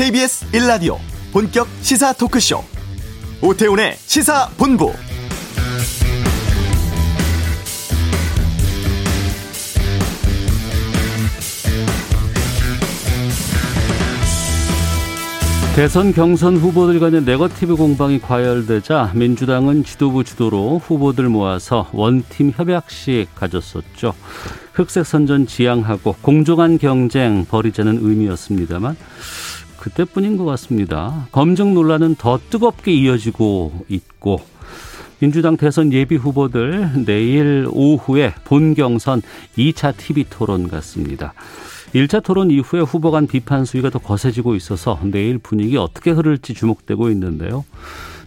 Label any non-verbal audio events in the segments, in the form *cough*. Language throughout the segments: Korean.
KBS 1라디오 본격 시사 토크쇼 오태훈의 시사본부 대선 경선 후보들 간의 네거티브 공방이 과열되자 민주당은 지도부 주도로 후보들 모아서 원팀 협약식 가졌었죠. 흑색 선전 지향하고 공정한 경쟁 벌이자는 의미였습니다만 그때뿐인 것 같습니다. 검증 논란은 더 뜨겁게 이어지고 있고 민주당 대선 예비 후보들 내일 오후에 본경선 2차 TV 토론 같습니다. 1차 토론 이후에 후보 간 비판 수위가 더 거세지고 있어서 내일 분위기 어떻게 흐를지 주목되고 있는데요.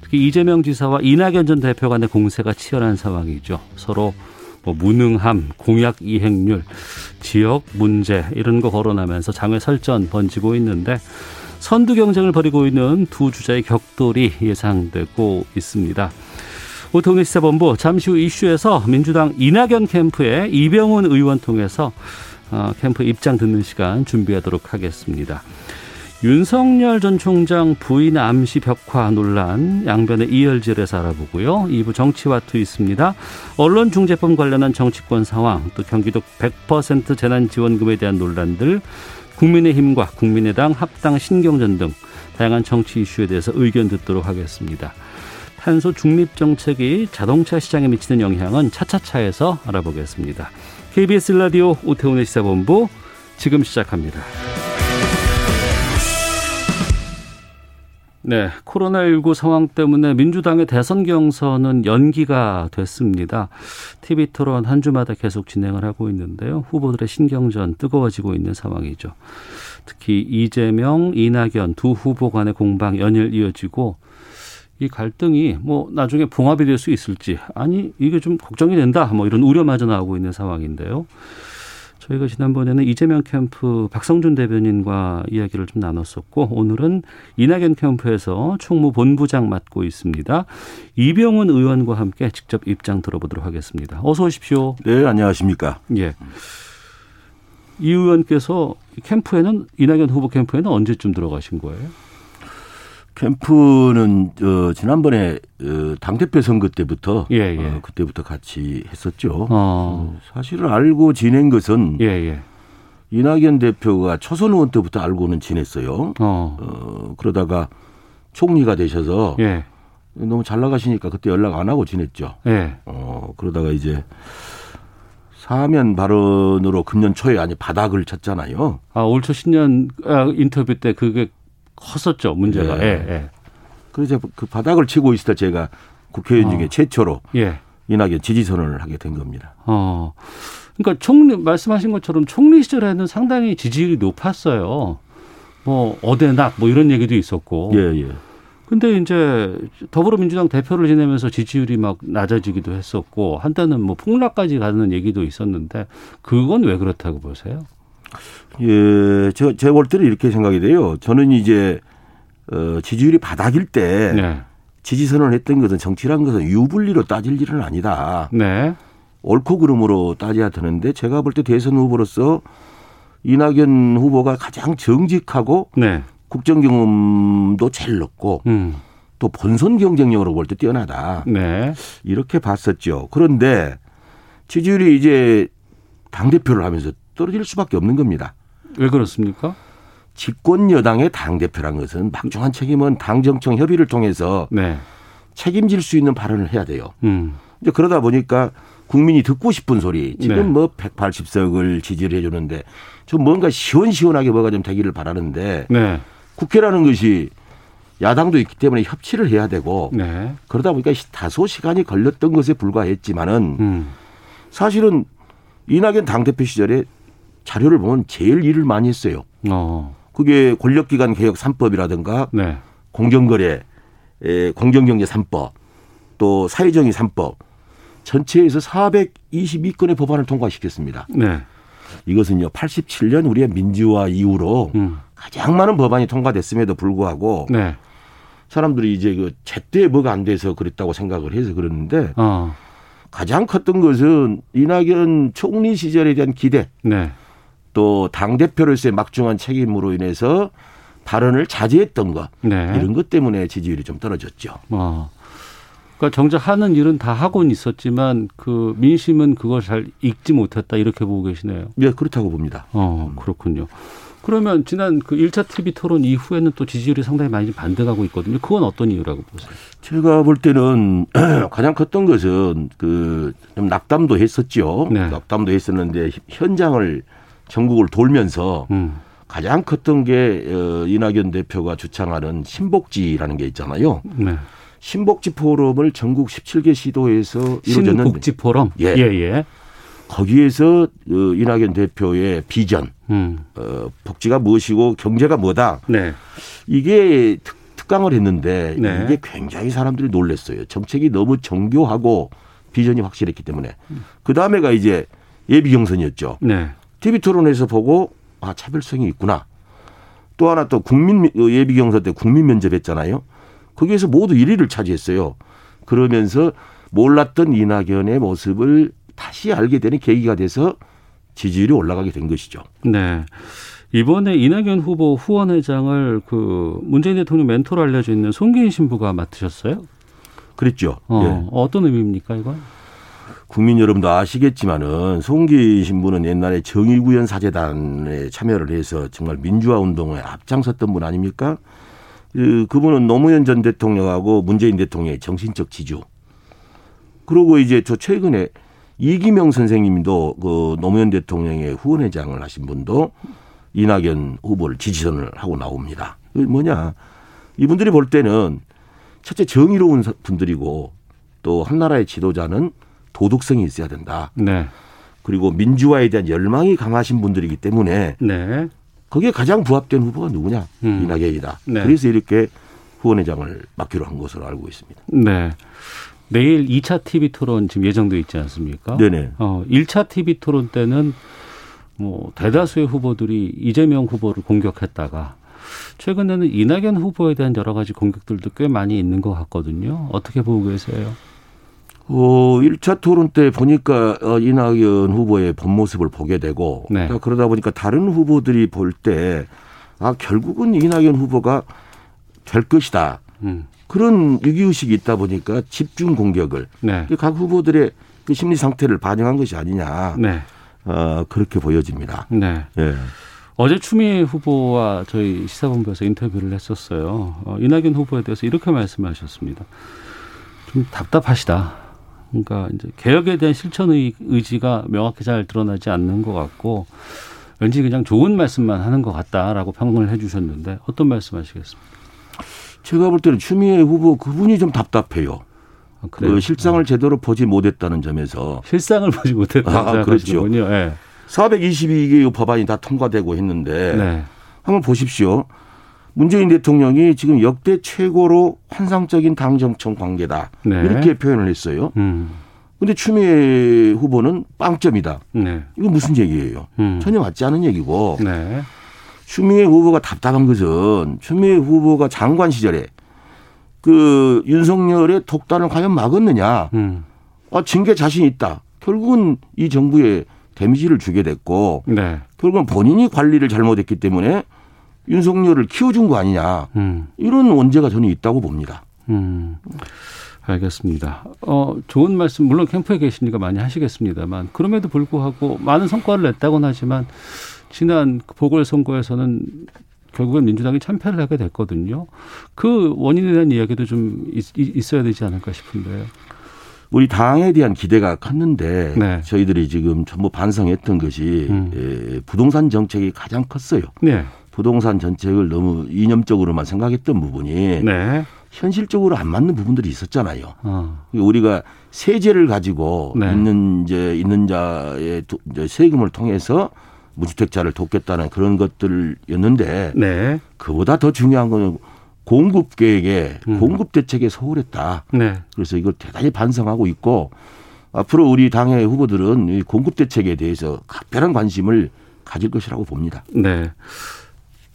특히 이재명 지사와 이낙연 전 대표 간의 공세가 치열한 상황이죠. 서로 뭐 무능함, 공약 이행률, 지역 문제 이런 거 거론하면서 장외 설전 번지고 있는데 선두 경쟁을 벌이고 있는 두 주자의 격돌이 예상되고 있습니다. 오통일 시사본부 잠시 후 이슈에서 민주당 이낙연 캠프의 이병훈 의원 통해서 어, 캠프 입장 듣는 시간 준비하도록 하겠습니다. 윤석열 전 총장 부인 암시 벽화 논란 양변의 이열질에서 알아보고요. 2부 정치와투 있습니다. 언론중재법 관련한 정치권 상황 또 경기도 100% 재난지원금에 대한 논란들 국민의힘과 국민의당 합당 신경전 등 다양한 정치 이슈에 대해서 의견 듣도록 하겠습니다. 탄소 중립 정책이 자동차 시장에 미치는 영향은 차차차에서 알아보겠습니다. KBS 라디오 오태훈의 시사본부 지금 시작합니다. 네, 코로나19 상황 때문에 민주당의 대선 경선은 연기가 됐습니다. TV 토론 한 주마다 계속 진행을 하고 있는데요. 후보들의 신경전 뜨거워지고 있는 상황이죠. 특히 이재명, 이낙연 두 후보 간의 공방 연일 이어지고 이 갈등이 뭐 나중에 봉합이 될 수 있을지 아니 이게 좀 걱정이 된다 뭐 이런 우려마저 나오고 있는 상황인데요. 저희가 지난번에는 이재명 캠프 박성준 대변인과 이야기를 좀 나눴었고 오늘은 이낙연 캠프에서 총무 본부장 맡고 있습니다. 이병훈 의원과 함께 직접 입장 들어보도록 하겠습니다. 어서 오십시오. 네, 안녕하십니까? 예. 이 의원께서 캠프에는 이낙연 후보 캠프에는 언제쯤 들어가신 거예요? 캠프는 어, 지난번에 어, 당 대표 선거 때부터 예, 예. 어, 그때부터 같이 했었죠. 어. 사실은 알고 지낸 것은 예, 예. 이낙연 대표가 초선 의원 때부터 알고는 지냈어요. 어. 어, 그러다가 총리가 되셔서 예. 너무 잘 나가시니까 그때 연락 안 하고 지냈죠. 예. 어, 그러다가 이제 사면 발언으로 금년 초에 아니 바닥을 쳤잖아요. 아, 올 초 신년 아, 인터뷰 때 그게 컸었죠, 문제가. 예. 예, 예. 그래서 그 바닥을 치고 있을 때 제가 국회의원 중에 어. 최초로 예. 이낙연 지지 선언을 하게 된 겁니다. 어. 그러니까 총리 말씀하신 것처럼 총리 시절에는 상당히 지지율이 높았어요. 뭐 어대낙 뭐 이런 얘기도 있었고. 예, 예. 근데 이제 더불어민주당 대표를 지내면서 지지율이 막 낮아지기도 했었고 한때는 뭐 폭락까지 가는 얘기도 있었는데 그건 왜 그렇다고 보세요? 예, 저, 제볼 때는 이렇게 생각이 돼요. 저는 이제, 어, 지지율이 바닥일 때 네. 지지 선언을 했던 것은 정치란 것은 유불리로 따질 일은 아니다. 네. 옳고 그름으로 따져야 되는데 제가 볼 때 대선 후보로서 이낙연 후보가 가장 정직하고 네. 국정 경험도 제일 높고 음. 또 본선 경쟁력으로 볼 때 뛰어나다. 네. 이렇게 봤었죠. 그런데 지지율이 이제 당 대표를 하면서 떨어질 수밖에 없는 겁니다. 왜 그렇습니까? 집권 여당의 당 대표란 것은 막중한 책임은 당 정청 협의를 통해서 네. 책임질 수 있는 발언을 해야 돼요. 음. 이제 그러다 보니까 국민이 듣고 싶은 소리 지금 네. 뭐 180석을 지지를 해주는데 좀 뭔가 시원시원하게 뭐가 좀 되기를 바라는데 네. 국회라는 것이 야당도 있기 때문에 협치를 해야 되고 네. 그러다 보니까 다소 시간이 걸렸던 것에 불과했지만은 음. 사실은 이낙연 당대표 시절에 자료를 보면 제일 일을 많이 했어요. 어. 그게 권력기관 개혁 3법이라든가 네. 공정거래, 에, 공정경제 3법, 또 사회정의 3법 전체에서 422건의 법안을 통과시켰습니다. 네. 이것은요 87년 우리의 민주화 이후로 음. 가장 많은 법안이 통과됐음에도 불구하고 네. 사람들이 이제 그 제때 뭐가 안 돼서 그랬다고 생각을 해서 그러는데 어. 가장 컸던 것은 이낙연 총리 시절에 대한 기대 네. 또 당 대표로서의 막중한 책임으로 인해서 발언을 자제했던 것 네. 이런 것 때문에 지지율이 좀 떨어졌죠. 어. 그러니까 정작 하는 일은 다 하고는 있었지만 그 민심은 그걸 잘 읽지 못했다 이렇게 보고 계시네요. 예, 그렇다고 봅니다. 어, 그렇군요. 그러면 지난 그 1차 TV 토론 이후에는 또 지지율이 상당히 많이 반등하고 있거든요. 그건 어떤 이유라고 보세요? 제가 볼 때는 *clears throat* 가장 컸던 것은 그 좀 낙담도 했었죠. 네. 낙담도 했었는데 현장을 전국을 돌면서 음. 가장 컸던 게 어, 이낙연 대표가 주창하는 신복지라는 게 있잖아요. 네. 신복지 포럼을 전국 17개 시도에서 이루어졌는데 신복지 포럼. 예. 예, 예. 거기에서 어, 이낙연 대표의 비전, 음. 어, 복지가 무엇이고 경제가 뭐다 네. 이게 특, 특강을 했는데 네. 이게 굉장히 사람들이 놀랐어요. 정책이 너무 정교하고 비전이 확실했기 때문에 그 다음에가 이제 예비 경선이었죠. 네. TV 토론에서 보고 아 차별성이 있구나. 또 하나 또 국민 예비 경선 때 국민 면접했잖아요. 거기에서 모두 1위를 차지했어요. 그러면서 몰랐던 이낙연의 모습을 다시 알게 되는 계기가 돼서 지지율이 올라가게 된 것이죠. 네. 이번에 이낙연 후보 후원회장을 그 문재인 대통령 멘토로 알려져 있는 송기인 신부가 맡으셨어요? 그랬죠. 어, 예. 어떤 의미입니까, 이건? 국민 여러분도 아시겠지만은 송기 신부는 옛날에 정의구현 사재단에 참여를 해서 정말 민주화 운동에 앞장섰던 분 아닙니까? 그, 그분은 노무현 전 대통령하고 문재인 대통령의 정신적 지주. 그리고 이제 저 최근에 이기명 선생님도 그 노무현 대통령의 후원회장을 하신 분도 이낙연 후보를 지지선을 하고 나옵니다. 그 뭐냐. 이분들이 볼 때는 첫째 정의로운 분들이고 또 한나라의 지도자는 도덕성이 있어야 된다. 네. 그리고 민주화에 대한 열망이 강하신 분들이기 때문에 네. 거기에 가장 부합된 후보가 누구냐? 음. 이낙연이다. 네. 그래서 이렇게 후원회장을 맡기로 한 것으로 알고 있습니다. 네. 내일 2차 TV 토론 지금 예정돼 있지 않습니까? 네네. 어, 1차 TV 토론 때는 뭐 대다수의 후보들이 이재명 후보를 공격했다가 최근에는 이낙연 후보에 대한 여러 가지 공격들도 꽤 많이 있는 것 같거든요. 어떻게 보고 계세요? 어, 1차 토론 때 보니까 어, 이낙연 후보의 본 모습을 보게 되고 네. 또 그러다 보니까 다른 후보들이 볼 때 아, 결국은 이낙연 후보가 될 것이다. 음. 그런 위기의식이 있다 보니까 집중 공격을 네. 각 후보들의 그 심리 상태를 반영한 것이 아니냐. 네. 어, 그렇게 보여집니다. 네. 예. 어제 추미애 후보와 저희 시사본부에서 인터뷰를 했었어요. 어, 이낙연 후보에 대해서 이렇게 말씀하셨습니다. 좀 답답하시다. 그러니까 이제 개혁에 대한 실천 의- 의지가 명확히 잘 드러나지 않는 것 같고 왠지 그냥 좋은 말씀만 하는 것 같다라고 평을 해주셨는데 어떤 말씀하시겠습니까? 제가 볼 때는 추미애 후보 그분이 좀 답답해요. 아? 그 실상을 제대로 보지 못했다는 점에서 실상을 보지 못했다고 아, 생각하시는군요. 예. 422개 법안이 다 통과되고 했는데 네. 한번 보십시오. 문재인 대통령이 지금 역대 최고로 환상적인 당 정청 관계다. 네. 이렇게 표현을 했어요. 음. 근데 추미애 후보는 빵점이다. 네. 이거 무슨 얘기예요? 음. 전혀 맞지 않은 얘기고 네. 추미애 후보가 답답한 것은 추미애 후보가 장관 시절에 그 윤석열의 독단을 과연 막았느냐? 음. 아, 징계 자신 있다. 결국은 이 정부에 데미지를 주게 됐고 네. 결국은 본인이 관리를 잘못했기 때문에 윤석열을 키워준 거 아니냐. 음. 이런 원죄가 저는 있다고 봅니다. 음, 알겠습니다. 어, 좋은 말씀, 물론 캠프에 계시니까 많이 하시겠습니다만, 그럼에도 불구하고 많은 성과를 냈다고는 하지만, 지난 그 보궐선거에서는 결국엔 민주당이 참패를 하게 됐거든요. 그 원인에 대한 이야기도 좀 있, 어야 되지 않을까 싶은데요. 우리 당에 대한 기대가 컸는데 네. 저희들이 지금 전부 반성했던 것이 음. 예, 부동산 정책이 가장 컸어요. 네. 부동산 정책을 너무 이념적으로만 생각했던 부분이 네. 현실적으로 안 맞는 부분들이 있었잖아요. 어. 우리가 세제를 가지고 네. 있는 이제 있는 자의 도- 이제 세금을 통해서 무주택자를 돕겠다는 그런 것들이었는데 네. 그보다 더 중요한 거는 공급 계획에 음. 공급 대책에 소홀했다. 네. 그래서 이걸 대단히 반성하고 있고 앞으로 우리 당의 후보들은 이 공급 대책에 대해서 각별한 관심을 가질 것이라고 봅니다. 네.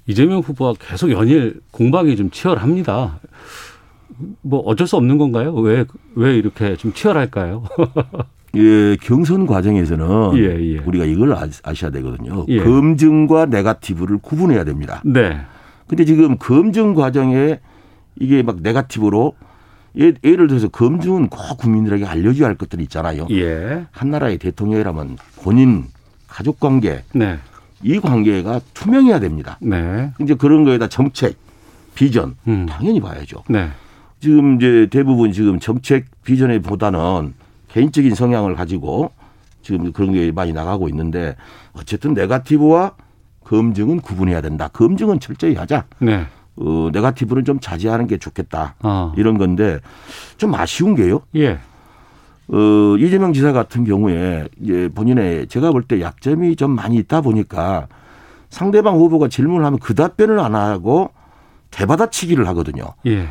이재명 후보와 계속 연일 공방이 좀 치열합니다. 뭐 어쩔 수 없는 건가요? 왜, 왜 이렇게 좀 치열할까요? *laughs* 예, 경선 과정에서는 예, 예. 우리가 이걸 아- 아셔야 되거든요. 예. 검증과 네가티브를 구분해야 됩니다. 네. 근데 지금 검증 과정에 이게 막 네가티브로 예, 예를 들어서 검증은 꼭 국민들에게 알려줘야 할 것들이 있잖아요. 예. 한 나라의 대통령이라면 본인 가족 관계 네. 이 관계가 투명해야 됩니다. 네. 이제 그런 거에다 정책, 비전 음. 당연히 봐야죠. 네. 지금 이제 대부분 지금 정책 비전에 보다는 개인적인 성향을 가지고 지금 그런 게 많이 나가고 있는데 어쨌든 네가티브와 검증은 구분해야 된다. 검증은 철저히 하자. 네. 어, 네가티브는 좀 자제하는 게 좋겠다. 어. 이런 건데 좀 아쉬운 게요. 예. 어, 이재명 지사 같은 경우에 이제 본인의 제가 볼 때 약점이 좀 많이 있다 보니까 상대방 후보가 질문을 하면 그 답변을 안 하고 대받아치기를 하거든요. 예.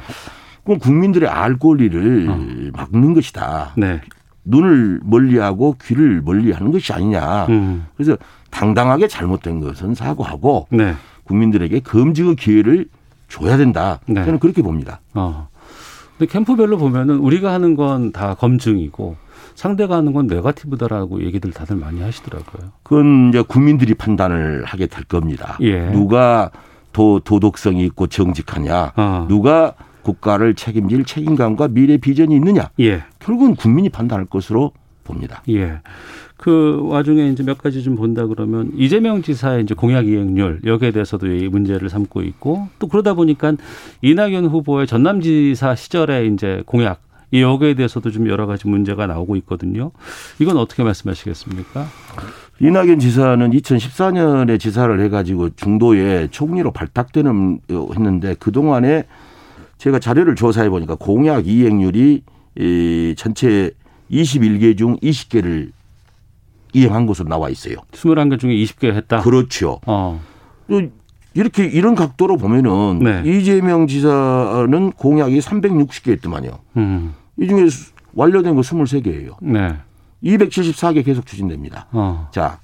그럼 국민들의 알 권리를 어. 막는 것이다. 네. 눈을 멀리하고 귀를 멀리하는 것이 아니냐. 음. 그래서 당당하게 잘못된 것은 사과하고 네. 국민들에게 검증의 기회를 줘야 된다. 네. 저는 그렇게 봅니다. 어. 근데 캠프별로 보면은 우리가 하는 건 다 검증이고 상대가 하는 건 네가티브다라고 얘기들 다들 많이 하시더라고요. 그건 이제 국민들이 판단을 하게 될 겁니다. 예. 누가 도, 도덕성이 있고 정직하냐. 어. 누가 국가를 책임질 책임감과 미래 비전이 있느냐. 예. 결국은 국민이 판단할 것으로 봅니다. 예. 그 와중에 이제 몇 가지 좀 본다 그러면 이재명 지사의 이제 공약 이행률 여기에 대해서도 이 문제를 삼고 있고 또 그러다 보니까 이낙연 후보의 전남지사 시절에 이제 공약 이 여기에 대해서도 좀 여러 가지 문제가 나오고 있거든요. 이건 어떻게 말씀하시겠습니까? 이낙연 지사는 2014년에 지사를 해가지고 중도에 총리로 발탁되는 어, 했는데 그 동안에 제가 자료를 조사해 보니까 공약 이행률이 이 전체 21개 중 20개를 이행한 것으로 나와 있어요. 21개 중에 20개 했다. 그렇죠. 어. 이렇게 이런 각도로 보면은 네. 이재명 지사는 공약이 360개 였더만요. 음. 이 중에 수- 완료된 거 23개예요. 네. 274개 계속 추진됩니다. 어. 자,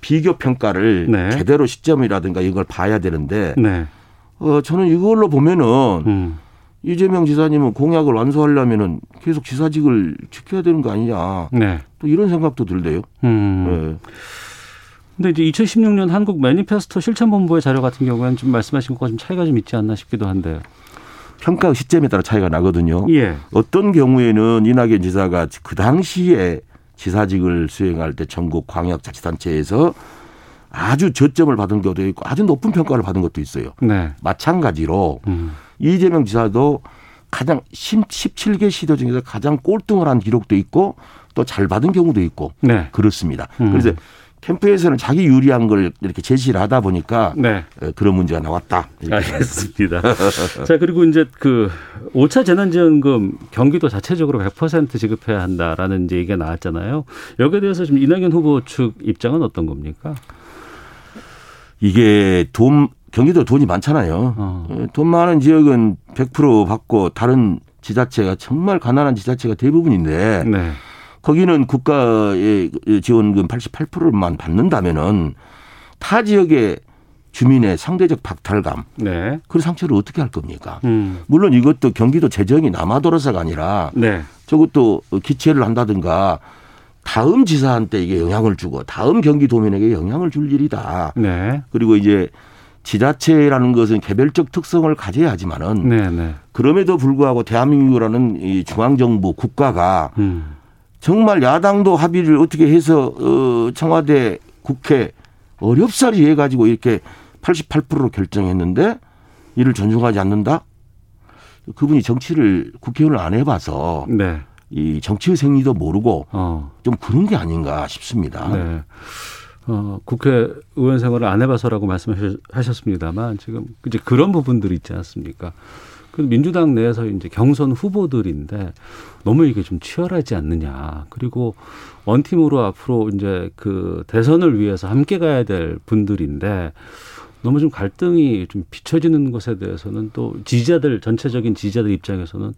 비교 평가를 네. 제대로 시점이라든가 이걸 봐야 되는데 네. 어 저는 이걸로 보면은 음. 이재명 지사님은 공약을 완수하려면은 계속 지사직을 지켜야 되는 거 아니냐. 네. 또 이런 생각도 들대요. 음. 예. 근데 이제 2016년 한국 매니페스토 실천본부의 자료 같은 경우에는 좀 말씀하신 것과 좀 차이가 좀 있지 않나 싶기도 한데요. 평가 시점에 따라 차이가 나거든요. 예. 어떤 경우에는 이낙연 지사가 그 당시에 지사직을 수행할 때 전국 광역자치단체에서 아주 저점을 받은 것도 있고 아주 높은 평가를 받은 것도 있어요. 네. 마찬가지로 음. 이재명 지사도 가장 17개 시도 중에서 가장 꼴등을 한 기록도 있고 또 잘 받은 경우도 있고 네. 그렇습니다. 음. 그래서 캠프에서는 자기 유리한 걸 이렇게 제시를 하다 보니까 네. 어, 그런 문제가 나왔다. 알겠습니다. *laughs* 자, 그리고 이제 그 5차 재난지원금 경기도 자체적으로 100% 지급해야 한다라는 이제 얘기가 나왔잖아요. 여기에 대해서 지금 이낙연 후보 측 입장은 어떤 겁니까? 이게 돈 경기도 돈이 많잖아요. 어. 어, 돈 많은 지역은 100% 받고 다른 지자체가 정말 가난한 지자체가 대부분인데 네. 거기는 국가의 지원금 88%만 받는다면은 타 지역의 주민의 상대적 박탈감 네. 그 상처를 어떻게 할 겁니까? 음. 물론 이것도 경기도 재정이 남아돌아서가 아니라 네. 저것도 기체를 한다든가 다음 지사한테 이게 영향을 주고 다음 경기도민에게 영향을 줄 일이다. 네. 그리고 이제 지자체라는 것은 개별적 특성을 가져야 하지만은 네, 네. 그럼에도 불구하고 대한민국이라는 이 중앙정부 국가가 음. 정말 야당도 합의를 어떻게 해서 어 청와대 국회 어렵사리 해가지고 이렇게 88%로 결정했는데 이를 존중하지 않는다? 그분이 정치를 국회의원을 안 해봐서 네. 이 정치의 생리도 모르고 어. 좀 그런 게 아닌가 싶습니다. 네. 어, 국회의원 생활을 안 해봐서라고 말씀하셨습니다만 지금 이제 그런 부분들이 있지 않습니까? 그 민주당 내에서 이제 경선 후보들인데 너무 이게 좀 치열하지 않느냐. 그리고 원팀으로 앞으로 이제 그 대선을 위해서 함께 가야 될 분들인데 너무 좀 갈등이 좀 비춰지는 것에 대해서는 또 지지자들 전체적인 지지자들 입장에서는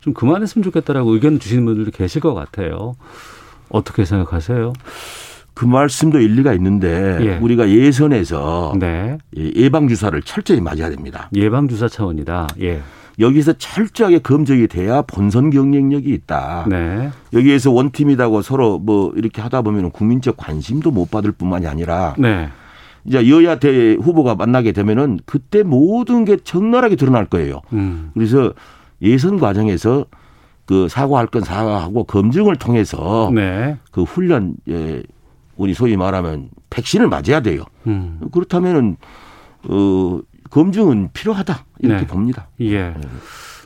좀 그만했으면 좋겠다라고 의견 주시는 분들도 계실 것 같아요. 어떻게 생각하세요? 그 말씀도 일리가 있는데 예. 우리가 예선에서 네. 이 예방 주사를 철저히 맞아야 됩니다. 예방 주사 차원이다. 예. 여기서 철저하게 검증이 돼야 본선 경쟁력이 있다. 네. 여기에서 원팀이라고 서로 뭐 이렇게 하다 보면 국민적 관심도 못 받을 뿐만이 아니라 네. 이제 여야 대 후보가 만나게 되면은 그때 모든 게 적나라하게 드러날 거예요. 음. 그래서 예선 과정에서 그 사과할 건 사과하고 검증을 통해서 네. 그 훈련 예 우리 소위 말하면 백신을 맞아야 돼요. 음. 그렇다면은 어 검증은 필요하다 이렇게 네. 봅니다. 예.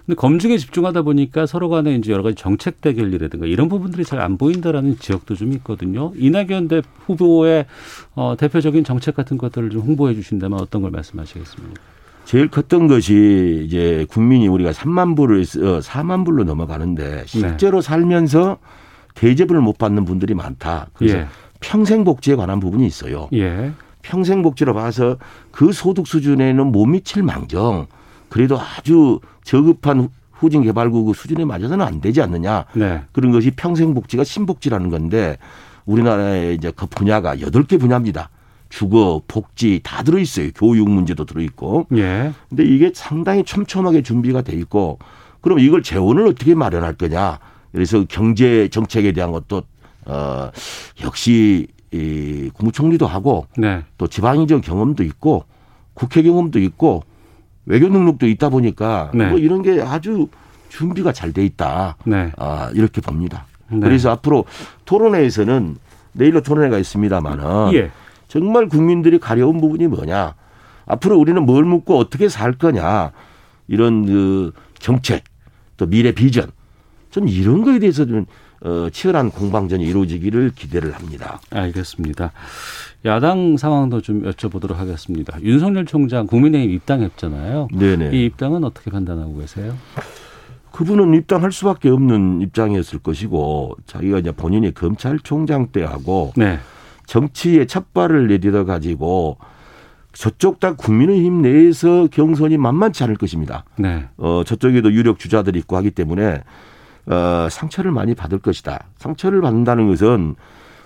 근데 검증에 집중하다 보니까 서로 간에 이제 여러 가지 정책 대결이라든가 이런 부분들이 잘 안 보인다라는 지역도 좀 있거든요. 이낙연 대 후보의 어, 대표적인 정책 같은 것들을 좀 홍보해 주신다면 어떤 걸 말씀하시겠습니까? 제일 컸던 것이 이제 국민이 우리가 3만 불을 어, 4만 불로 넘어가는데 실제로 살면서 대접을 못 받는 분들이 많다. 그래서 예. 평생복지에 관한 부분이 있어요. 예. 평생복지로 봐서 그 소득 수준에는 못 미칠 망정 그래도 아주 저급한 후진 개발국 수준에 맞아서는 안 되지 않느냐. 네. 그런 것이 평생복지가 신복지라는 건데 우리나라의 이제 그 분야가 여덟 개 분야입니다. 주거, 복지 다 들어 있어요. 교육 문제도 들어 있고. 예. 근데 이게 상당히 촘촘하게 준비가 돼 있고 그럼 이걸 재원을 어떻게 마련할 거냐. 그래서 경제 정책에 대한 것도 어 역시 이 국무총리도 하고 네. 또 지방의정 경험도 있고 국회 경험도 있고 외교 능력도 있다 보니까 네. 뭐 이런 게 아주 준비가 잘 돼 있다. 네. 아, 이렇게 봅니다. 네. 그래서 앞으로 토론회에서는 내일로 토론회가 있습니다만은 예. 정말 국민들이 가려운 부분이 뭐냐. 앞으로 우리는 뭘 묻고 어떻게 살 거냐. 이런 그 정책 또 미래 비전. 전 이런 거에 대해서 좀 어, 치열한 공방전이 이루어지기를 기대를 합니다. 알겠습니다. 야당 상황도 좀 여쭤보도록 하겠습니다. 윤석열 총장 국민의힘 입당했잖아요. 네네. 이 입당은 어떻게 판단하고 계세요? 그분은 입당할 수밖에 없는 입장이었을 것이고 자기가 이제 본인이 검찰총장 때하고 네. 정치의 첫 발을 내딛어 가지고 저쪽 다 국민의힘 내에서 경선이 만만치 않을 것입니다. 네. 어, 저쪽에도 유력 주자들이 있고 하기 때문에 어, 상처를 많이 받을 것이다. 상처를 받는다는 것은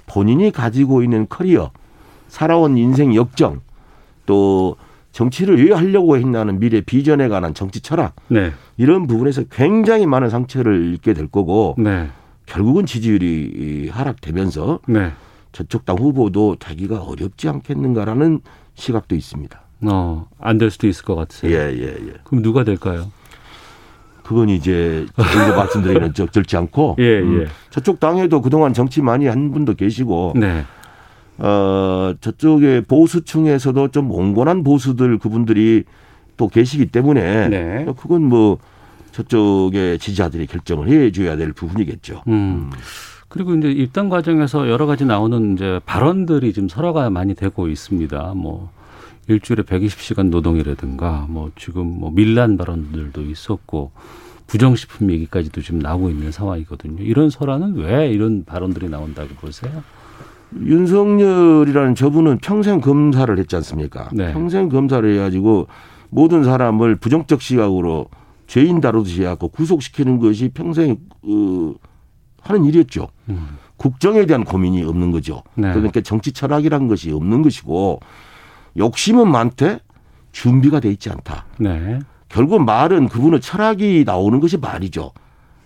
본인이 가지고 있는 커리어, 살아온 인생 역정, 또 정치를 왜 하려고 했냐는 미래 비전에 관한 정치 철학 네. 이런 부분에서 굉장히 많은 상처를 입게 될 거고 네. 결국은 지지율이 이 하락되면서 네. 저쪽 당 후보도 되기가 어렵지 않겠는가라는 시각도 있습니다. 어, 안 될 수도 있을 것 같아요. 예, 예, 예. 그럼 누가 될까요? 그건 이제 저희가 말씀드리기는 적- 적지 않고 *laughs* 예, 음, 예. 저쪽 당에도 그동안 정치 많이 한 분도 계시고 네. 어 저쪽에 보수층에서도 좀 온건한 보수들 그분들이 또 계시기 때문에 네. 그건 뭐 저쪽의 지지자들이 결정을 해 줘야 될 부분이겠죠. 음. 그리고 이제 입당 과정에서 여러 가지 나오는 이제 발언들이 지금 설화가 많이 되고 있습니다. 뭐 일주일에 120시간 노동이라든가 뭐 지금 뭐 밀란 발언들도 있었고 부정식품 얘기까지도 지금 나오고 있는 상황이거든요. 이런 설화는 왜 이런 발언들이 나온다고 보세요? 윤석열이라는 저분은 평생 검사를 했지 않습니까? 네. 평생 검사를 해가지고 모든 사람을 부정적 시각으로 죄인 다루듯이 해갖고 구속시키는 것이 평생 어, 하는 일이었죠. 음. 국정에 대한 고민이 없는 거죠. 네. 그러니까 정치 철학이란 것이 없는 것이고 욕심은 많대 준비가 돼 있지 않다. 네. 결국 말은 그분은 철학이 나오는 것이 말이죠.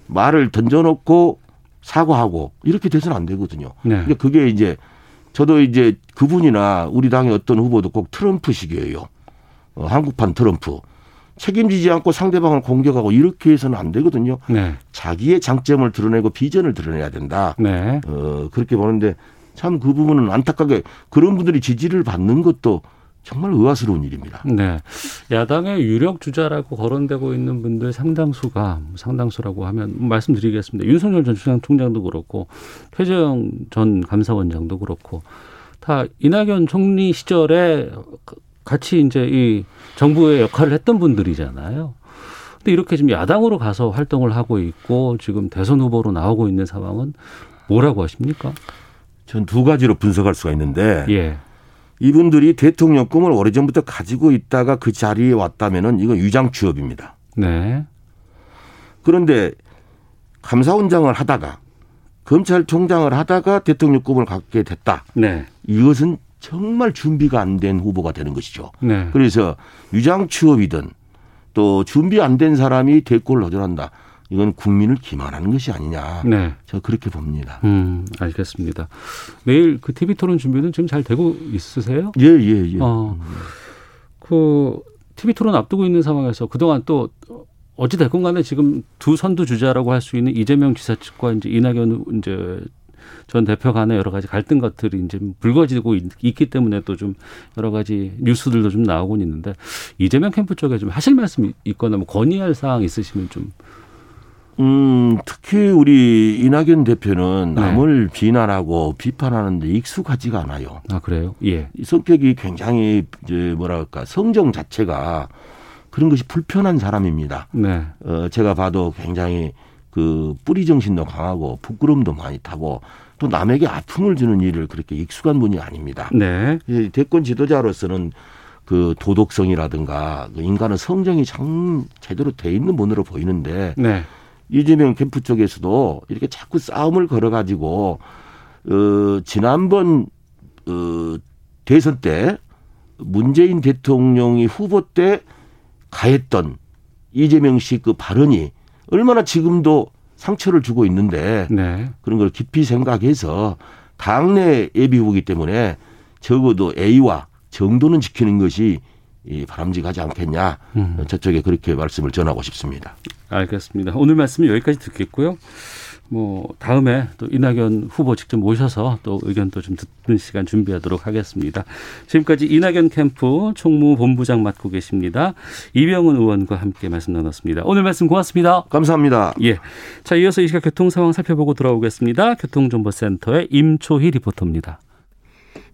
말을 던져놓고 사과하고 이렇게 돼서는 안 되거든요. 네. 근데 그게 이제 저도 이제 그분이나 우리 당의 어떤 후보도 꼭 트럼프식이에요. 어, 한국판 트럼프. 책임지지 않고 상대방을 공격하고 이렇게 해서는 안 되거든요. 네. 자기의 장점을 드러내고 비전을 드러내야 된다. 네. 어, 그렇게 보는데 참 그 부분은 안타깝게 그런 분들이 지지를 받는 것도 정말 의아스러운 일입니다. 네. 야당의 유력 주자라고 거론되고 있는 분들 상당수가 상당수라고 하면 말씀드리겠습니다. 윤석열 전 총장- 총장도 그렇고 최재형 전 감사원장도 그렇고 다 이낙연 총리 시절에 같이 이제 이 정부의 역할을 했던 분들이잖아요. 근데 이렇게 지금 야당으로 가서 활동을 하고 있고 지금 대선 후보로 나오고 있는 상황은 뭐라고 하십니까? 전 두 가지로 분석할 수가 있는데 예. 이분들이 대통령 꿈을 오래전부터 가지고 있다가 그 자리에 왔다면은 이건 위장 취업입니다. 네. 그런데 감사원장을 하다가 검찰총장을 하다가 대통령 꿈을 갖게 됐다. 네. 이것은 정말 준비가 안 된 후보가 되는 것이죠. 네. 그래서 위장 취업이든 또 준비 안 된 사람이 대꼴을 허전한다. 이건 국민을 기만하는 것이 아니냐. 네. 저 그렇게 봅니다. 음, 알겠습니다. 내일 그 TV 토론 준비는 지금 잘 되고 있으세요? 예, 예, 예. 어, 그 TV 토론 앞두고 있는 상황에서 그동안 또 어찌 됐건 간에 지금 두 선두 주자라고 할 수 있는 이재명 지사 측과 이제 이낙연 이제 전 대표 간의 여러 가지 갈등 것들이 이제 불거지고 있, 기 때문에 또 좀 여러 가지 뉴스들도 좀 나오곤 있는데 이재명 캠프 쪽에 좀 하실 말씀 있거나 뭐 건의할 사항 있으시면 좀 음, 특히 우리 이낙연 대표는 네. 남을 비난하고 비판하는데 익숙하지가 않아요. 아 그래요? 예. 이 성격이 굉장히 이제 뭐랄까 성정 자체가 그런 것이 불편한 사람입니다. 네. 어, 제가 봐도 굉장히 그 뿌리 정신도 강하고 부끄러움도 많이 타고 또 남에게 아픔을 주는 일을 그렇게 익숙한 분이 아닙니다. 네. 이 대권 지도자로서는 그 도덕성이라든가 그 인간의 성정이 참 제대로 돼 있는 분으로 보이는데 네. 이재명 캠프 쪽에서도 이렇게 자꾸 싸움을 걸어가지고 어 지난번 어 대선 때 문재인 대통령이 후보 때 가했던 이재명 씨 그 발언이 얼마나 지금도 상처를 주고 있는데 네. 그런 걸 깊이 생각해서 당내 예비후보기 때문에 적어도 A와 정도는 지키는 것이 이 바람직하지 않겠냐 음. 저쪽에 그렇게 말씀을 전하고 싶습니다. 알겠습니다. 오늘 말씀은 여기까지 듣겠고요. 뭐 다음에 또 이낙연 후보 직접 모셔서 또 의견도 좀 듣는 시간 준비하도록 하겠습니다. 지금까지 이낙연 캠프 총무본부장 맡고 계십니다. 이병훈 의원과 함께 말씀 나눴습니다. 오늘 말씀 고맙습니다. 감사합니다. 예. 자, 이어서 이 시각 교통 상황 살펴보고 돌아오겠습니다. 교통정보센터의 임초희 리포터입니다.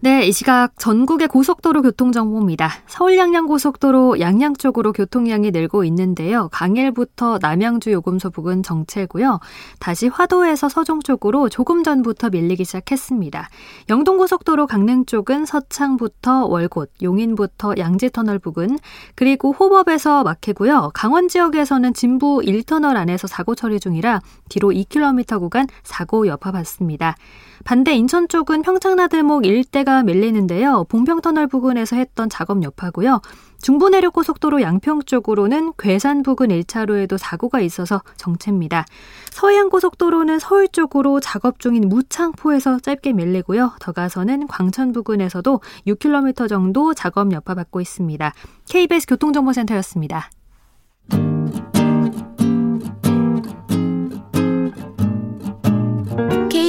네, 이 시각 전국의 고속도로 교통 정보입니다. 서울 양양 고속도로 양양 쪽으로 교통량이 늘고 있는데요. 강일부터 남양주 요금소 부근 정체고요. 다시 화도에서 서종 쪽으로 조금 전부터 밀리기 시작했습니다. 영동 고속도로 강릉 쪽은 서창부터 월곶, 용인부터 양지터널 부근, 그리고 호법에서 막히고요. 강원 지역에서는 진부 1터널 안에서 사고 처리 중이라 뒤로 2km 구간 사고 여파 받습니다. 반대 인천 쪽은 평창나들목 일대가 밀리는데요. 봉평터널 부근에서 했던 작업 여파고요. 중부내륙고속도로 양평 쪽으로는 괴산 부근 1차로에도 사고가 있어서 정체입니다. 서해안고속도로는 서울 쪽으로 작업 중인 무창포에서 짧게 밀리고요. 더 가서는 광천 부근에서도 6km 정도 작업 여파 받고 있습니다. KBS 교통정보센터였습니다.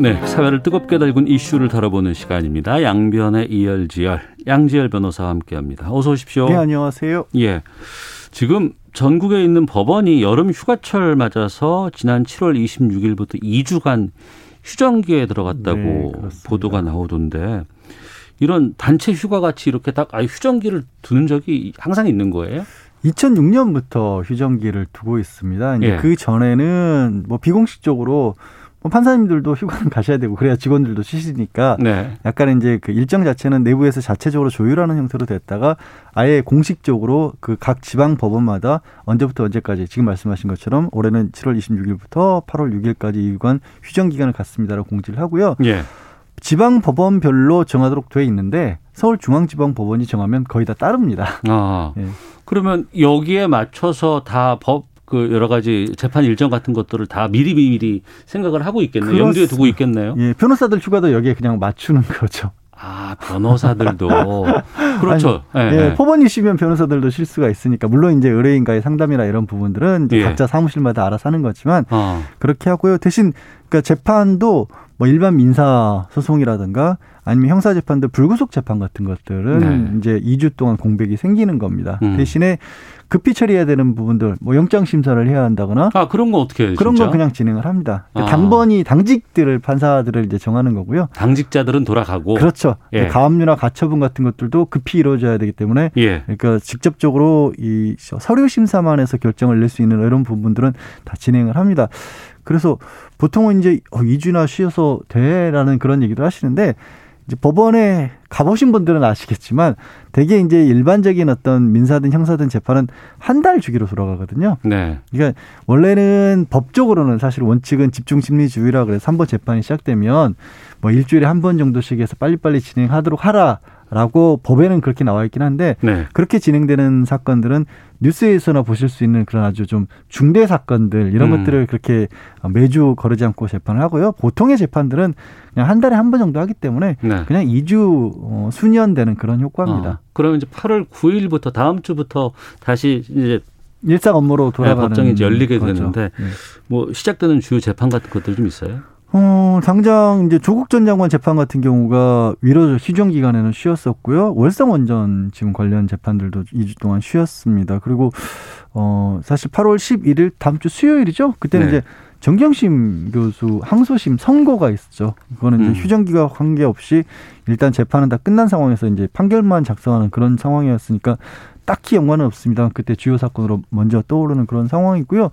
네, 사회를 뜨겁게 달군 이슈를 다뤄보는 시간입니다. 양변의 이열지열, 양지열 변호사와 함께합니다. 어서 오십시오. 네, 안녕하세요. 예, 지금 전국에 있는 법원이 여름 휴가철 맞아서 지난 7월 26일부터 2주간 휴정기에 들어갔다고 네. 보도가 나오던데 이런 단체 휴가 같이 이렇게 딱 아예 휴정기를 두는 적이 항상 있는 거예요? 2006년부터 휴정기를 두고 있습니다. 이제 예. 그 전에는 뭐 비공식적으로 뭐 판사님들도 휴가는 *laughs* 가셔야 되고 그래야 직원들도 쉬시니까 네. 약간 이제 그 일정 자체는 내부에서 자체적으로 조율하는 형태로 됐다가 아예 공식적으로 그 각 지방 법원마다 언제부터 언제까지 지금 말씀하신 것처럼 올해는 7월 26일부터 8월 6일까지 일관 휴정 기간을 갖습니다라고 공지를 하고요. 예. 지방 법원별로 정하도록 돼 있는데 서울중앙지방법원이 정하면 거의 다 따릅니다. 아, 예. 그러면 여기에 맞춰서 다 법 그 여러 가지 재판 일정 같은 것들을 다 미리 미리 생각을 하고 있겠네요. 염두에 두고 있겠네요. 예, 변호사들 휴가도 여기에 그냥 맞추는 거죠. 아, 변호사들도 그렇죠. 예, 예, 예. 법원이시면 변호사들도 실수가 있으니까 물론 이제 의뢰인과의 상담이나 이런 부분들은 이제 예. 각자 사무실마다 알아서 하는 거지만 어, 그렇게 하고요. 대신 그러니까 재판도 뭐 일반 민사 소송이라든가 아니면 형사 재판들 불구속 재판 같은 것들은 네. 이제 2주 동안 공백이 생기는 겁니다. 음. 대신에 급히 처리해야 되는 부분들 뭐 영장 심사를 해야 한다거나 아 그런 거 어떻게 해요? 그런? 건 그냥 진행을 합니다. 그러니까 아. 당번이 당직들을 판사들을 이제 정하는 거고요. 당직자들은 돌아가고 그렇죠. 예. 가압류나 가처분 같은 것들도 급히 이루어져야 되기 때문에 예. 그러니까 직접적으로 이 서류 심사만 해서 결정을 낼 수 있는 이런 부분들은 다 진행을 합니다. 그래서 보통은 이제 어, 2주나 쉬어서 돼라는 그런 얘기를 하시는데 법원에 가보신 분들은 아시겠지만 대개 이제 일반적인 어떤 민사든 형사든 재판은 한 달 주기로 돌아가거든요. 네. 그러니까 원래는 법적으로는 사실 원칙은 집중 심리주의라 그래서 한 번 재판이 시작되면 뭐 일주일에 한 번 정도씩 해서 빨리빨리 진행하도록 하라. 라고 법에는 그렇게 나와 있긴 한데 네. 그렇게 진행되는 사건들은 뉴스에서나 보실 수 있는 그런 아주 좀 중대 사건들 이런 음. 것들을 그렇게 매주 거르지 않고 재판을 하고요. 보통의 재판들은 그냥 한 달에 한 번 정도 하기 때문에 네. 그냥 2주 어, 수년 되는 그런 효과입니다. 어, 그러면 이제 8월 9일부터 다음 주부터 다시 이제 일상 업무로 돌아가는 법정이 이제 열리게 거죠. 되는데 네. 뭐 시작되는 주요 재판 같은 것들 좀 있어요? 어, 당장 이제 조국 전 장관 재판 같은 경우가 위로 휴정 기간에는 쉬었었고요. 월성 원전 지금 관련 재판들도 2주 동안 쉬었습니다. 그리고 어, 사실 8월 11일 다음 주 수요일이죠. 그때는 네. 이제 정경심 교수 항소심 선고가 있었죠. 그거는 이제 음. 휴정 기간 관계없이 일단 재판은 다 끝난 상황에서 이제 판결만 작성하는 그런 상황이었으니까 딱히 연관은 없습니다. 그때 주요 사건으로 먼저 떠오르는 그런 상황이고요.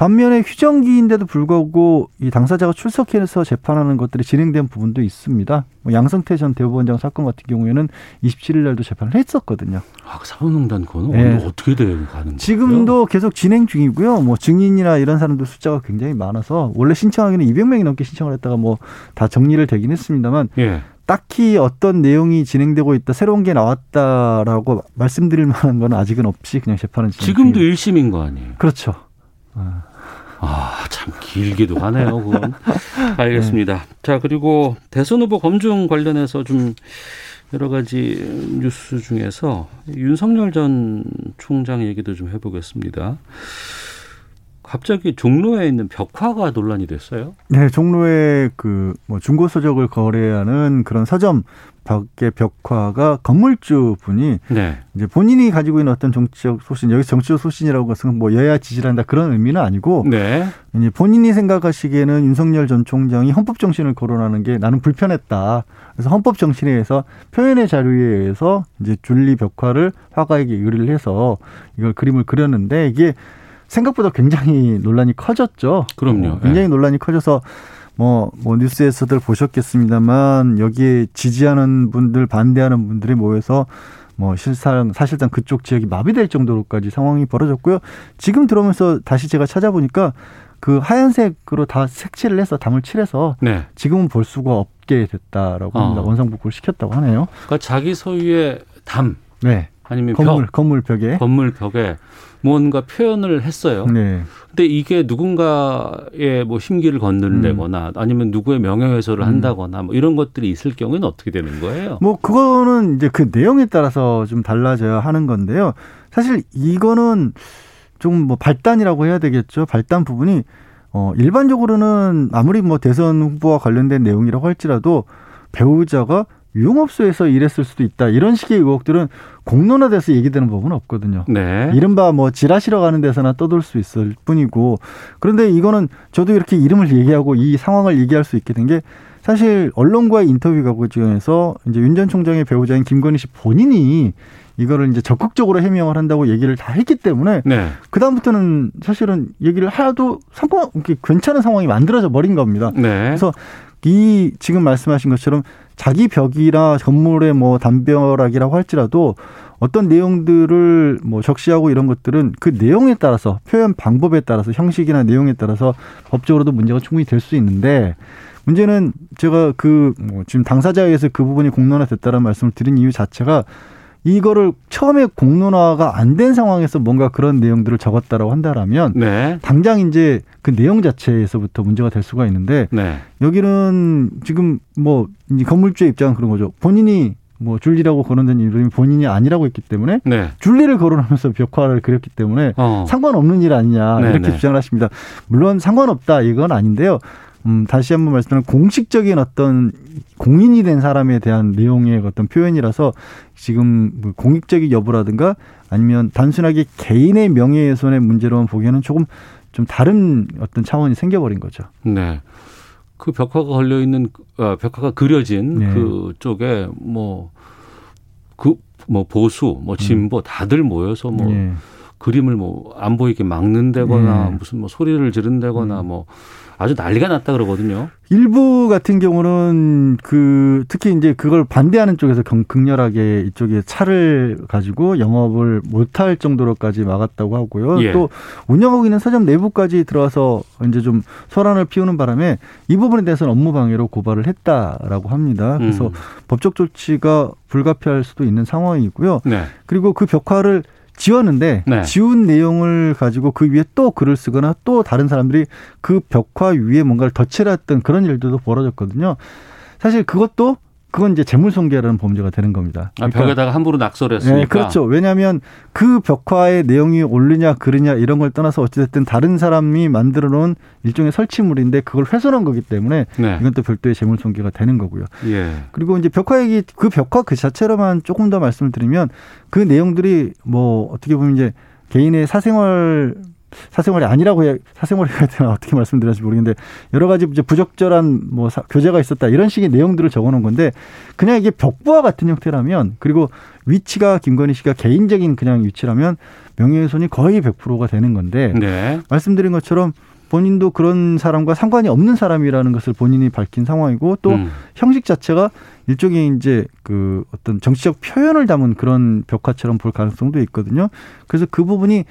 반면에 휴정기인데도 불구하고 이 당사자가 출석해서 재판하는 것들이 진행된 부분도 있습니다. 뭐 양성태 전 대법원장 사건 같은 경우에는 27일 날도 재판을 했었거든요. 아, 그 사법농단 거는 네. 어떻게 되는 가는 지금도 계속 진행 중이고요. 뭐 증인이나 이런 사람들 숫자가 굉장히 많아서 원래 신청하기는 200명이 넘게 신청을 했다가 뭐 다 정리를 되긴 했습니다만 예. 딱히 어떤 내용이 진행되고 있다, 새로운 게 나왔다라고 말씀드릴 만한 건 아직은 없이 그냥 재판은 지금도 중입니다. 일심인 거 아니에요? 그렇죠. 아, 참 길기도 하네요, 그건. 알겠습니다. 네. 자, 그리고 대선 후보 검증 관련해서 좀 여러 가지 뉴스 중에서 윤석열 전 총장 얘기도 좀 해보겠습니다. 갑자기 종로에 있는 벽화가 논란이 됐어요. 네, 종로에 그 뭐 중고 서적을 거래하는 그런 서점 밖에 벽화가 건물주 분이 네. 이제 본인이 가지고 있는 어떤 정치적 소신, 여기 정치적 소신이라고 것은 뭐 여야 지지한다 그런 의미는 아니고 네. 이제 본인이 생각하시기에는 윤석열 전 총장이 헌법 정신을 거론하는 게 나는 불편했다. 그래서 헌법 정신에 의해서 표현의 자유에 의해서 이제 줄리 벽화를 화가에게 의뢰를 해서 이걸 그림을 그렸는데 이게 생각보다 굉장히 논란이 커졌죠. 그럼요. 어, 굉장히 논란이 커져서 뭐, 뭐 뉴스에서들 보셨겠습니다만 여기에 지지하는 분들 반대하는 분들이 모여서 뭐 실상 사실상 그쪽 지역이 마비될 정도로까지 상황이 벌어졌고요. 지금 들어오면서 다시 제가 찾아보니까 그 하얀색으로 다 색칠을 해서 담을 칠해서 네. 지금은 볼 수가 없게 됐다라고 합니다. 어. 원상복구를 시켰다고 하네요. 그러니까 자기 소유의 담 네. 아니면 건물 벽, 건물 벽에 건물 벽에 뭔가 표현을 했어요. 네. 근데 이게 누군가의 뭐 심기를 건드리거나 아니면 누구의 명예훼손을 음. 한다거나 뭐 이런 것들이 있을 경우에는 어떻게 되는 거예요? 뭐 그거는 이제 그 내용에 따라서 좀 달라져야 하는 건데요. 사실 이거는 좀 뭐 발단이라고 해야 되겠죠. 발단 부분이 어 일반적으로는 아무리 뭐 대선 후보와 관련된 내용이라고 할지라도 배우자가 유흥업소에서 일했을 수도 있다. 이런 식의 의혹들은 공론화돼서 얘기되는 법은 없거든요. 네. 이른바 뭐 지라시러 가는 데서나 떠돌 수 있을 뿐이고 그런데 이거는 저도 이렇게 이름을 얘기하고 이 상황을 얘기할 수 있게 된 게 사실 언론과의 인터뷰 과정에서 이제 윤 전 총장의 배우자인 김건희 씨 본인이 이거를 이제 적극적으로 해명을 한다고 얘기를 다 했기 때문에 네. 그 다음부터는 사실은 얘기를 하도 상관 괜찮은 상황이 만들어져 버린 겁니다. 네. 그래서 이 지금 말씀하신 것처럼 자기 벽이나 건물의 뭐 담벼락이라고 할지라도 어떤 내용들을 뭐 적시하고 이런 것들은 그 내용에 따라서 표현 방법에 따라서 형식이나 내용에 따라서 법적으로도 문제가 충분히 될 수 있는데 문제는 제가 그 뭐 지금 당사자에서 그 부분이 공론화됐다는 말씀을 드린 이유 자체가 이거를 처음에 공론화가 안 된 상황에서 뭔가 그런 내용들을 적었다라고 한다라면 네. 당장 이제 그 내용 자체에서부터 문제가 될 수가 있는데 네. 여기는 지금 뭐 건물주의 입장은 그런 거죠. 본인이 뭐 줄리라고 거론된 이름이 본인이 아니라고 했기 때문에 네. 줄리를 거론하면서 벽화를 그렸기 때문에 어. 상관없는 일 아니냐 네, 이렇게 네. 주장을 하십니다. 물론 상관없다 이건 아닌데요. 음, 다시 한번 말씀드리면 공식적인 어떤 공인이 된 사람에 대한 내용의 어떤 표현이라서 지금 뭐 공익적인 여부라든가 아니면 단순하게 개인의 명예훼손의 문제로만 보기에는 조금 좀 다른 어떤 차원이 생겨버린 거죠. 네. 그 벽화가 걸려 있는 어, 벽화가 그려진 네. 그 쪽에 뭐 그 뭐 보수, 뭐 진보 다들 모여서 뭐 예. 그림을 뭐 안 보이게 막는다거나 네. 무슨 뭐 소리를 지른다거나 음. 뭐 아주 난리가 났다 그러거든요. 일부 같은 경우는 그 특히 이제 그걸 반대하는 쪽에서 경- 극렬하게 이쪽에 차를 가지고 영업을 못할 정도로까지 막았다고 하고요. 예. 또 운영하고 있는 서점 내부까지 들어와서 이제 좀 소란을 피우는 바람에 이 부분에 대해서는 업무 방해로 고발을 했다라고 합니다. 그래서 음. 법적 조치가 불가피할 수도 있는 상황이고요. 네. 그리고 그 벽화를 지웠는데 네. 지운 내용을 가지고 그 위에 또 글을 쓰거나 또 다른 사람들이 그 벽화 위에 뭔가를 덧칠했던 그런 일들도 벌어졌거든요. 사실 그것도 그건 이제 재물손괴라는 범죄가 되는 겁니다. 아, 벽에다가 함부로 낙서를 했으니까. 네, 그렇죠. 왜냐하면 그 벽화의 내용이 옳느냐 그르냐 이런 걸 떠나서 어찌됐든 다른 사람이 만들어 놓은 일종의 설치물인데 그걸 훼손한 거기 때문에 네. 이건 또 별도의 재물손괴가 되는 거고요. 예. 그리고 이제 벽화 얘기 그 벽화 그 자체로만 조금 더 말씀을 드리면 그 내용들이 뭐 어떻게 보면 이제 개인의 사생활 사생활이 아니라고 해야 사생활이 해야 되나 어떻게 말씀드려야지 모르겠는데 여러 가지 이제 부적절한 뭐 사- 교제가 있었다 이런 식의 내용들을 적어놓은 건데 그냥 이게 벽부와 같은 형태라면 그리고 위치가 김건희 씨가 개인적인 그냥 위치라면 명예훼손이 거의 100%가 되는 건데 네. 말씀드린 것처럼 본인도 그런 사람과 상관이 없는 사람이라는 것을 본인이 밝힌 상황이고 또 음. 형식 자체가 일종의 이제 그 어떤 정치적 표현을 담은 그런 벽화처럼 볼 가능성도 있거든요. 그래서 그 부분이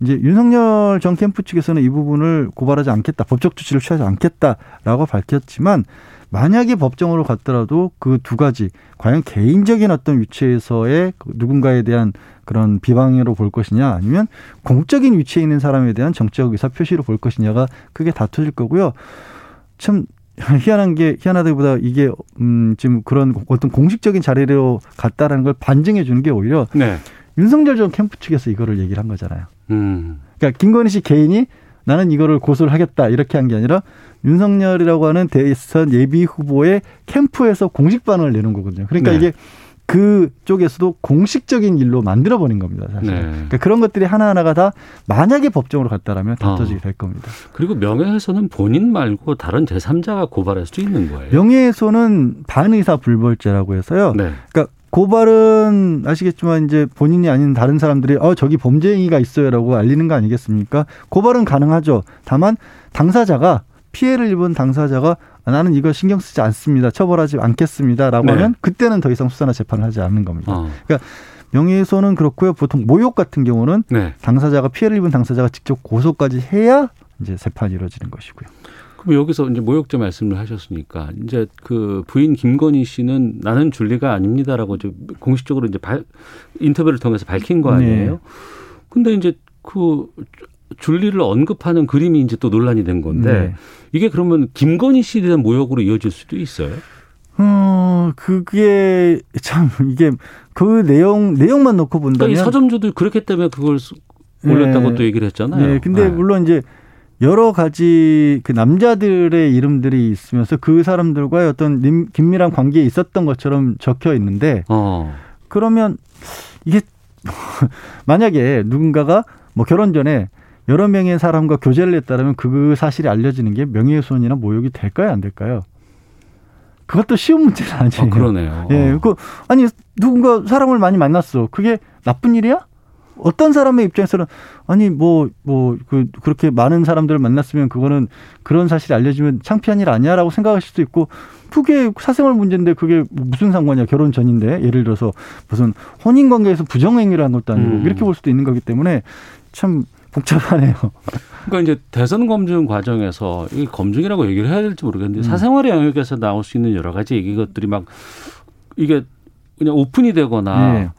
이제 윤석열 전 캠프 측에서는 이 부분을 고발하지 않겠다, 법적 조치를 취하지 않겠다라고 밝혔지만 만약에 법정으로 갔더라도 그 두 가지 과연 개인적인 어떤 위치에서의 그 누군가에 대한 그런 비방으로 볼 것이냐 아니면 공적인 위치에 있는 사람에 대한 정치적 의사 표시로 볼 것이냐가 크게 다투질 거고요. 참 희한한 게 희한하다기보다 이게 음 지금 그런 어떤 공식적인 자리로 갔다라는 걸 반증해 주는 게 오히려 네. 윤석열 전 캠프 측에서 이거를 얘기를 한 거잖아요. 음. 그러니까 김건희 씨 개인이 나는 이거를 고소를 하겠다 이렇게 한 게 아니라 윤석열이라고 하는 대선 예비 후보의 캠프에서 공식 반응을 내는 거거든요. 그러니까 네. 이게 그 쪽에서도 공식적인 일로 만들어 버린 겁니다. 사실. 네. 그러니까 그런 것들이 하나하나가 다 만약에 법정으로 갔다라면 다퉈지게 어. 될 겁니다. 그리고 명예훼손은 본인 말고 다른 제3자가 고발할 수도 있는 거예요. 명예훼손은 반의사 불벌죄라고 해서요. 네. 그러니까 고발은 아시겠지만 이제 본인이 아닌 다른 사람들이 어 저기 범죄 행위가 있어요라고 알리는 거 아니겠습니까? 고발은 가능하죠. 다만 당사자가 피해를 입은 당사자가 아, 나는 이거 신경 쓰지 않습니다. 처벌하지 않겠습니다라고 네. 하면 그때는 더 이상 수사나 재판을 하지 않는 겁니다. 어. 명예훼손은 그렇고요. 보통 모욕 같은 경우는 네. 당사자가 피해를 입은 당사자가 직접 고소까지 해야 이제 재판이 이루어지는 것이고요. 그럼 여기서 이제 모욕죄 말씀을 하셨으니까 이제 그 부인 김건희 씨는 나는 줄리가 아닙니다라고 이제 공식적으로 이제 발, 인터뷰를 통해서 밝힌 거 아니에요? 네. 근데 이제 그 줄리를 언급하는 그림이 이제 또 논란이 된 건데 네. 이게 그러면 김건희 씨에 대한 모욕으로 이어질 수도 있어요. 어, 그게 참 이게 그 내용 내용만 놓고 그러니까 본다면 이 서점주도 그렇기 때문에 그걸 수- 올렸다고 네. 또 얘기를 했잖아요. 네, 근데 네. 물론 이제 여러 가지 그 남자들의 이름들이 있으면서 그 사람들과의 어떤 님- 긴밀한 관계에 있었던 것처럼 적혀 있는데 어. 그러면 이게 *laughs* 만약에 누군가가 뭐 결혼 전에 여러 명의 사람과 교제를 했다면 그 사실이 알려지는 게 명예훼손이나 모욕이 될까요, 안 될까요? 그것도 쉬운 문제는 아니에요. 어, 그러네요. 예, 어. 그 아니 누군가 사람을 많이 만났어. 그게 나쁜 일이야? 어떤 사람의 입장에서는 아니 뭐 뭐 그 그렇게 많은 사람들을 만났으면 그거는 그런 사실이 알려지면 창피한 일 아니야라고 생각하실 수도 있고 그게 사생활 문제인데 그게 무슨 상관이야 결혼 전인데 예를 들어서 무슨 혼인 관계에서 부정 행위를 한 것도 아니고 음. 이렇게 볼 수도 있는 거기 때문에 참 복잡하네요. 그러니까 이제 대선 검증 과정에서 이 검증이라고 얘기를 해야 될지 모르겠는데 음. 사생활의 영역에서 나올 수 있는 여러 가지 얘기 것들이 막 이게 그냥 오픈이 되거나 네.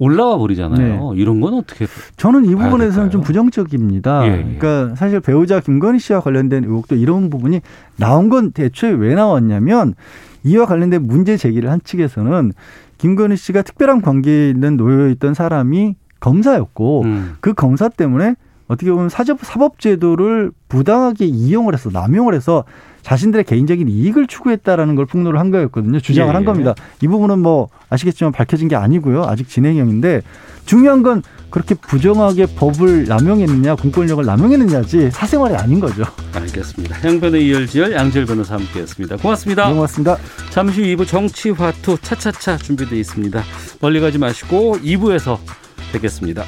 올라와 버리잖아요. 이런 건 어떻게 저는 이 부분에서는 될까요? 좀 부정적입니다. 예, 예. 그러니까 사실 배우자 김건희 씨와 관련된 의혹도 이런 부분이 나온 건 대초에 왜 나왔냐면 이와 관련된 문제 제기를 한 측에서는 김건희 씨가 특별한 관계에 있는 놓여 있던 사람이 검사였고 음. 그 검사 때문에 어떻게 보면 사법 사법제도를 부당하게 이용을 해서 남용을 해서 자신들의 개인적인 이익을 추구했다라는 걸 폭로를 한 거였거든요. 주장을 예, 한 예. 겁니다. 이 부분은 뭐 아시겠지만 밝혀진 게 아니고요. 아직 진행형인데 중요한 건 그렇게 부정하게 법을 남용했느냐, 공권력을 남용했느냐지 사생활이 아닌 거죠. 알겠습니다. 향변의 이열지열 양지열 변호사 함께했습니다. 고맙습니다. 네, 고맙습니다. 잠시 후 2부 정치화투 차차차 준비되어 있습니다. 멀리 가지 마시고 2부에서 뵙겠습니다.